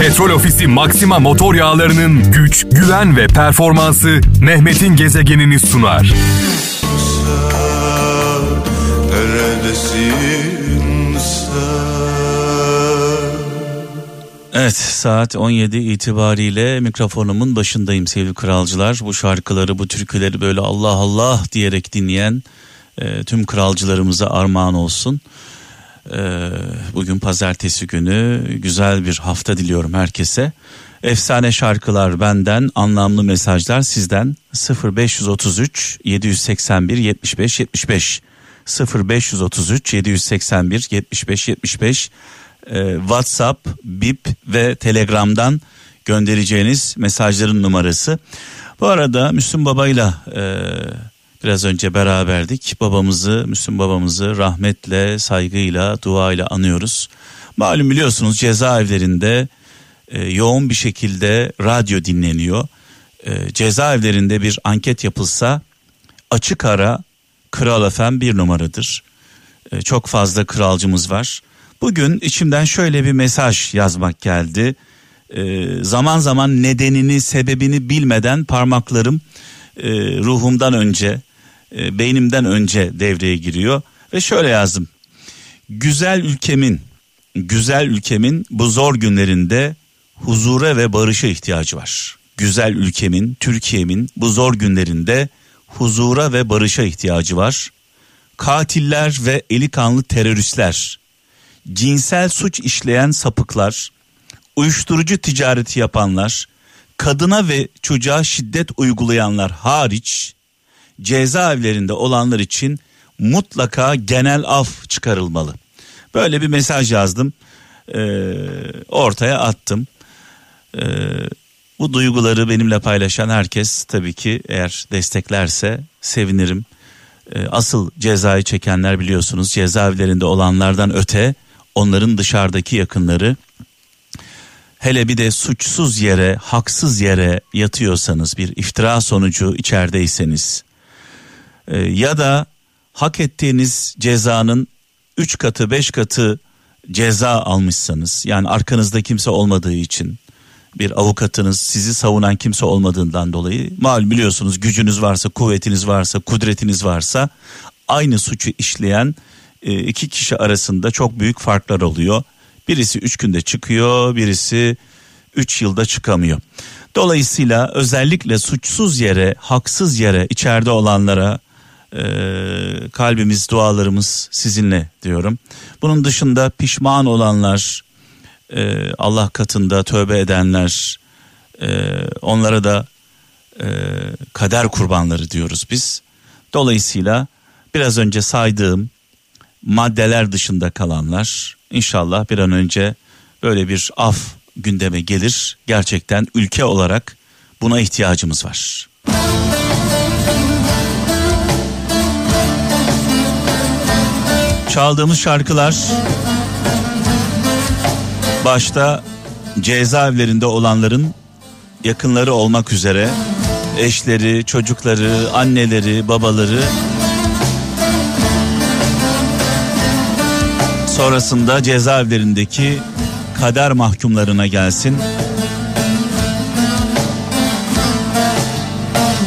Petrol Ofisi Maxima motor yağlarının güç, güven ve performansı Mehmet'in gezegenini sunar. Evet saat 17 itibariyle mikrofonumun başındayım sevgili kralcılar. Bu şarkıları bu türküleri böyle Allah Allah diyerek dinleyen e, tüm kralcılarımıza armağan olsun. E, bugün pazartesi günü güzel bir hafta diliyorum herkese. Efsane şarkılar benden, anlamlı mesajlar sizden 0533 781 75 75 0533 781 75 75 e, WhatsApp, Bip ve Telegram'dan göndereceğiniz mesajların numarası. Bu arada Müslüm Baba'yla e, biraz önce beraberdik. Babamızı, Müslüm babamızı rahmetle, saygıyla, duayla anıyoruz. Malum biliyorsunuz cezaevlerinde e, yoğun bir şekilde radyo dinleniyor. E, cezaevlerinde bir anket yapılsa açık ara Kral FM bir numaradır. E, çok fazla kralcımız var. Bugün içimden şöyle bir mesaj yazmak geldi. Ee, zaman zaman nedenini, sebebini bilmeden parmaklarım e, ruhumdan önce, e, beynimden önce devreye giriyor ve şöyle yazdım. Güzel ülkemin, güzel ülkemin bu zor günlerinde huzura ve barışa ihtiyacı var. Güzel ülkemin, Türkiye'min bu zor günlerinde huzura ve barışa ihtiyacı var. Katiller ve eli kanlı teröristler cinsel suç işleyen sapıklar, uyuşturucu ticareti yapanlar, kadına ve çocuğa şiddet uygulayanlar hariç cezaevlerinde olanlar için mutlaka genel af çıkarılmalı. Böyle bir mesaj yazdım. Ee, ortaya attım. Ee, bu duyguları benimle paylaşan herkes tabii ki eğer desteklerse sevinirim. Ee, asıl cezayı çekenler biliyorsunuz cezaevlerinde olanlardan öte onların dışarıdaki yakınları hele bir de suçsuz yere, haksız yere yatıyorsanız bir iftira sonucu içerideyseniz e, ya da hak ettiğiniz cezanın 3 katı 5 katı ceza almışsanız yani arkanızda kimse olmadığı için bir avukatınız sizi savunan kimse olmadığından dolayı mal biliyorsunuz gücünüz varsa kuvvetiniz varsa kudretiniz varsa aynı suçu işleyen e, iki kişi arasında çok büyük farklar oluyor. Birisi üç günde çıkıyor, birisi üç yılda çıkamıyor. Dolayısıyla özellikle suçsuz yere, haksız yere içeride olanlara e, kalbimiz, dualarımız sizinle diyorum. Bunun dışında pişman olanlar, e, Allah katında tövbe edenler, e, onlara da e, kader kurbanları diyoruz biz. Dolayısıyla biraz önce saydığım maddeler dışında kalanlar inşallah bir an önce böyle bir af gündeme gelir. Gerçekten ülke olarak buna ihtiyacımız var. Çaldığımız şarkılar başta cezaevlerinde olanların yakınları olmak üzere eşleri, çocukları, anneleri, babaları sonrasında cezaevlerindeki kader mahkumlarına gelsin.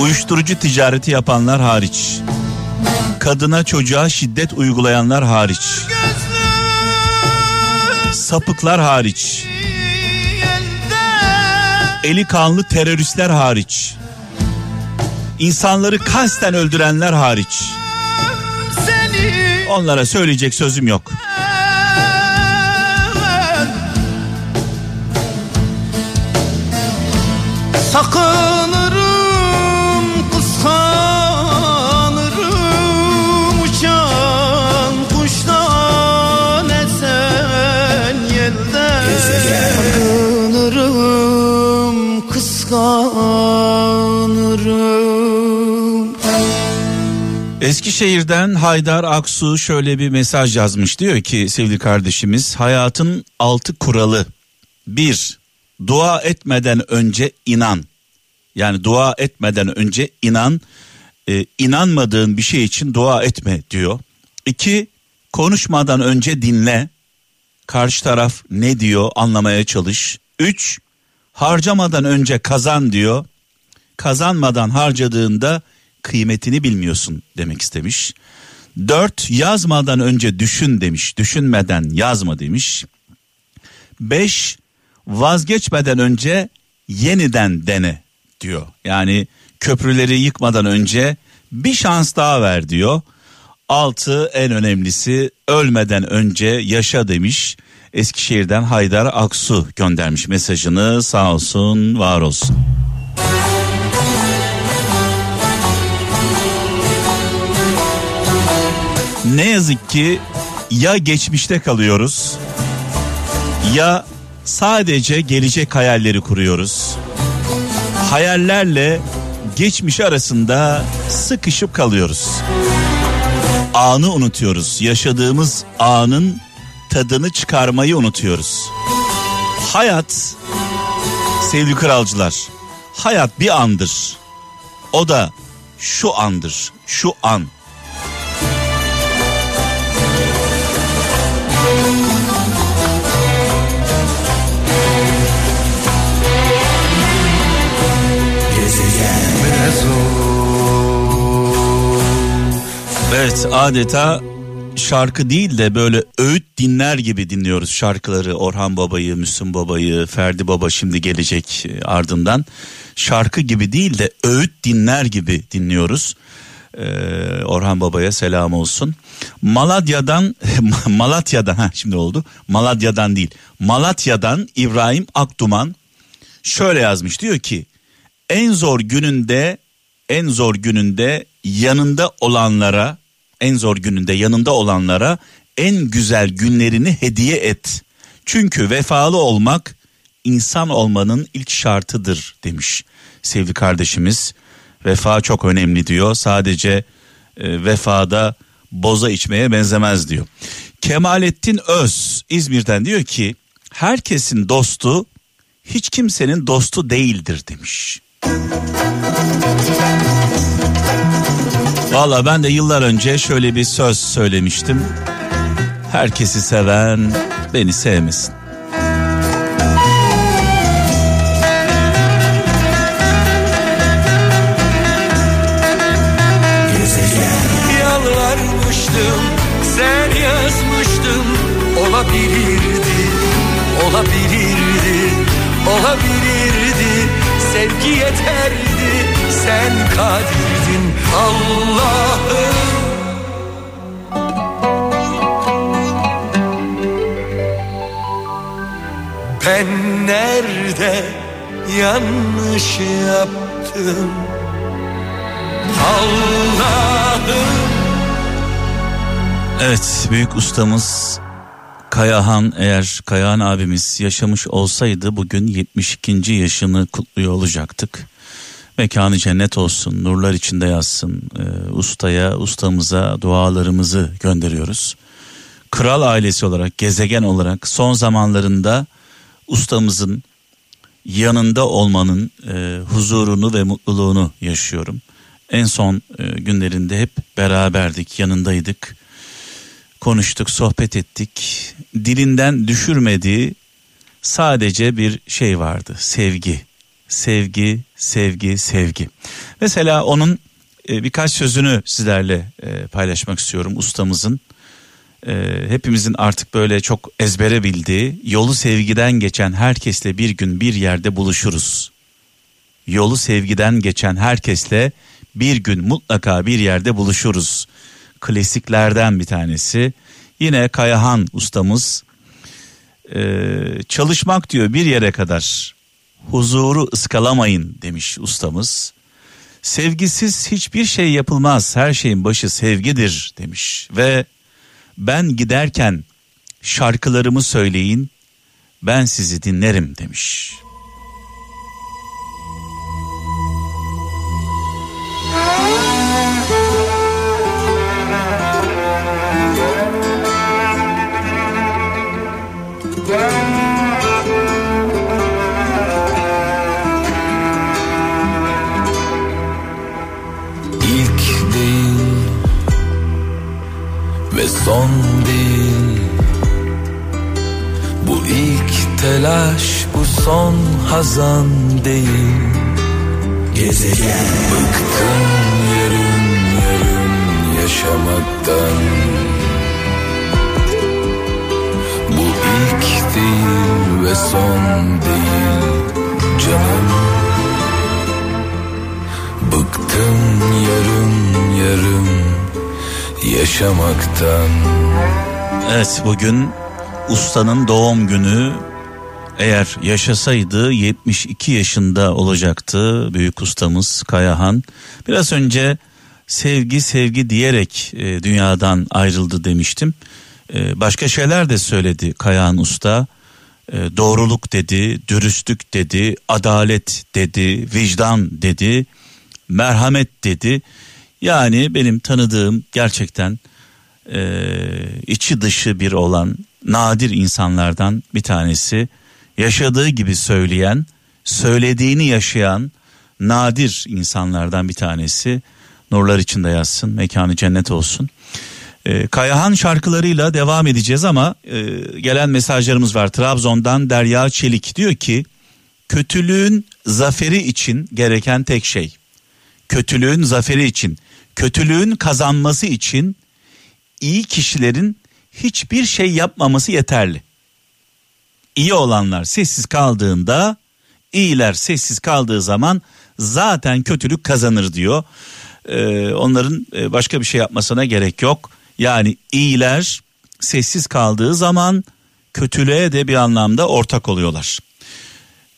Uyuşturucu ticareti yapanlar hariç. Kadına çocuğa şiddet uygulayanlar hariç. Sapıklar hariç. Eli kanlı teröristler hariç. İnsanları kasten öldürenler hariç. Onlara söyleyecek sözüm yok. Sakınırım, yelden Sakınırım, kıskanırım Eskişehir'den Haydar Aksu şöyle bir mesaj yazmış. Diyor ki sevgili kardeşimiz hayatın altı kuralı. Bir, dua etmeden önce inan. Yani dua etmeden önce inan. E, inanmadığın bir şey için dua etme diyor. İki, konuşmadan önce dinle. Karşı taraf ne diyor anlamaya çalış. 3. Harcamadan önce kazan diyor. Kazanmadan harcadığında kıymetini bilmiyorsun demek istemiş. 4. Yazmadan önce düşün demiş. Düşünmeden yazma demiş. 5. Vazgeçmeden önce yeniden dene diyor. Yani köprüleri yıkmadan önce bir şans daha ver diyor. Altı en önemlisi ölmeden önce yaşa demiş. Eskişehir'den Haydar Aksu göndermiş mesajını sağ olsun var olsun. Ne yazık ki ya geçmişte kalıyoruz ya sadece gelecek hayalleri kuruyoruz. Hayallerle geçmiş arasında sıkışıp kalıyoruz. Anı unutuyoruz. Yaşadığımız anın tadını çıkarmayı unutuyoruz. Hayat sevgili kralcılar hayat bir andır. O da şu andır. Şu an. Evet adeta şarkı değil de böyle öğüt dinler gibi dinliyoruz şarkıları. Orhan Baba'yı, Müslüm Baba'yı, Ferdi Baba şimdi gelecek e, ardından. Şarkı gibi değil de öğüt dinler gibi dinliyoruz. Ee, Orhan Baba'ya selam olsun. Malatya'dan Malatya'dan ha şimdi oldu. Malatya'dan değil. Malatya'dan İbrahim Akduman şöyle yazmış diyor ki en zor gününde en zor gününde yanında olanlara en zor gününde yanında olanlara en güzel günlerini hediye et. Çünkü vefalı olmak insan olmanın ilk şartıdır demiş sevgili kardeşimiz. Vefa çok önemli diyor. Sadece e, vefada boza içmeye benzemez diyor. Kemalettin Öz İzmir'den diyor ki herkesin dostu hiç kimsenin dostu değildir demiş. Valla ben de yıllar önce şöyle bir söz söylemiştim. Herkesi seven beni sevmesin. Yalvarmıştım sen yazmıştın Olabilirdi, olabilirdi, olabilirdi Sevgi yeterdi sen kadirdin Allah'ım Ben nerede yanlış yaptım Allah'ım Evet büyük ustamız Kayahan eğer Kayahan abimiz yaşamış olsaydı bugün 72. yaşını kutluyor olacaktık. Mekanı cennet olsun, nurlar içinde yazsın. Ee, ustaya, ustamıza dualarımızı gönderiyoruz. Kral ailesi olarak, gezegen olarak son zamanlarında ustamızın yanında olmanın e, huzurunu ve mutluluğunu yaşıyorum. En son e, günlerinde hep beraberdik, yanındaydık. Konuştuk, sohbet ettik. Dilinden düşürmediği sadece bir şey vardı, sevgi. Sevgi, sevgi, sevgi. Mesela onun e, birkaç sözünü sizlerle e, paylaşmak istiyorum ustamızın. E, hepimizin artık böyle çok ezbere bildiği yolu sevgiden geçen herkesle bir gün bir yerde buluşuruz. Yolu sevgiden geçen herkesle bir gün mutlaka bir yerde buluşuruz. Klasiklerden bir tanesi. Yine Kayahan ustamız çalışmak diyor bir yere kadar huzuru ıskalamayın demiş ustamız. Sevgisiz hiçbir şey yapılmaz her şeyin başı sevgidir demiş ve ben giderken şarkılarımı söyleyin ben sizi dinlerim demiş. son değil. Bu ilk telaş bu son hazan değil. Gezegen. Bıktım yarım yarım yaşamaktan. Bu ilk değil ve son değil. Canım yaşamaktan Evet bugün ustanın doğum günü eğer yaşasaydı 72 yaşında olacaktı büyük ustamız Kayahan. Biraz önce sevgi sevgi diyerek e, dünyadan ayrıldı demiştim. E, başka şeyler de söyledi Kayahan Usta. E, doğruluk dedi, dürüstlük dedi, adalet dedi, vicdan dedi, merhamet dedi. Yani benim tanıdığım gerçekten e, içi dışı bir olan nadir insanlardan bir tanesi. Yaşadığı gibi söyleyen, söylediğini yaşayan nadir insanlardan bir tanesi. Nurlar içinde yazsın, mekanı cennet olsun. E, Kayahan şarkılarıyla devam edeceğiz ama e, gelen mesajlarımız var. Trabzon'dan Derya Çelik diyor ki kötülüğün zaferi için gereken tek şey. Kötülüğün zaferi için, kötülüğün kazanması için iyi kişilerin hiçbir şey yapmaması yeterli. İyi olanlar sessiz kaldığında, iyiler sessiz kaldığı zaman zaten kötülük kazanır diyor. Ee, onların e, başka bir şey yapmasına gerek yok. Yani iyiler sessiz kaldığı zaman kötülüğe de bir anlamda ortak oluyorlar.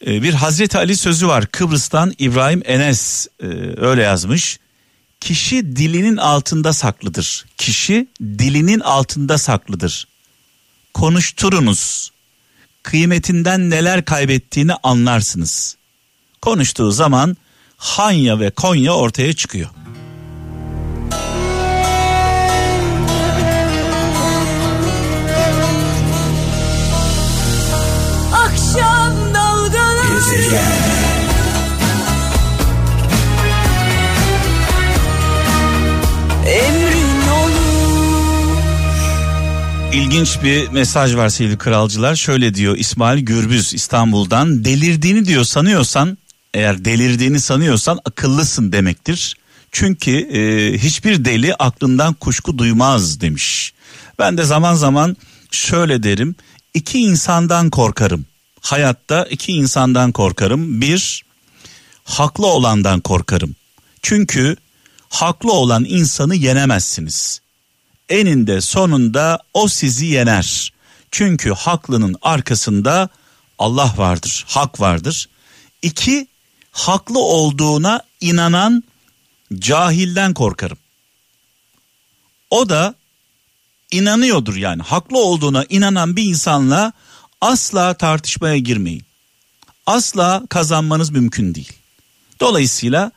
Ee, bir Hazreti Ali sözü var Kıbrıs'tan İbrahim Enes e, öyle yazmış. Kişi dilinin altında saklıdır. Kişi dilinin altında saklıdır. Konuşturunuz. Kıymetinden neler kaybettiğini anlarsınız. Konuştuğu zaman Hanya ve Konya ortaya çıkıyor. Akşam dalgaları İlginç bir mesaj var sevgili kralcılar. Şöyle diyor İsmail Gürbüz İstanbul'dan. Delirdiğini diyor sanıyorsan eğer delirdiğini sanıyorsan akıllısın demektir. Çünkü e, hiçbir deli aklından kuşku duymaz demiş. Ben de zaman zaman şöyle derim. İki insandan korkarım. Hayatta iki insandan korkarım. Bir, haklı olandan korkarım. Çünkü haklı olan insanı yenemezsiniz. Eninde sonunda o sizi yener. Çünkü haklının arkasında Allah vardır, hak vardır. İki, haklı olduğuna inanan cahilden korkarım. O da inanıyordur yani haklı olduğuna inanan bir insanla asla tartışmaya girmeyin. Asla kazanmanız mümkün değil. Dolayısıyla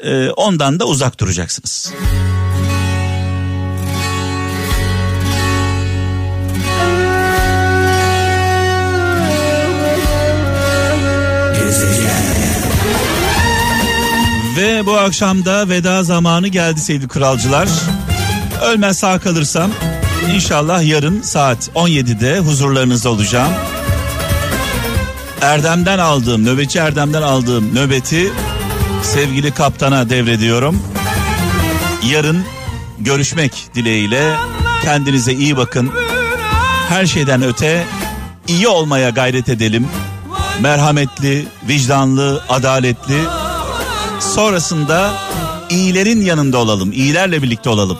e, ondan da uzak duracaksınız. Ve bu akşam da veda zamanı geldi sevgili kralcılar. Ölmez sağ kalırsam inşallah yarın saat 17'de huzurlarınızda olacağım. Erdem'den aldığım, nöbetçi Erdem'den aldığım nöbeti sevgili kaptana devrediyorum. Yarın görüşmek dileğiyle kendinize iyi bakın. Her şeyden öte iyi olmaya gayret edelim. Merhametli, vicdanlı, adaletli. Sonrasında iyilerin yanında olalım, iyilerle birlikte olalım.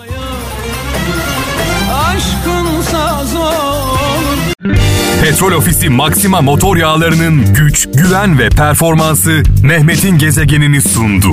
Petrol Ofisi Maxima motor yağlarının güç, güven ve performansı Mehmet'in gezegenini sundu.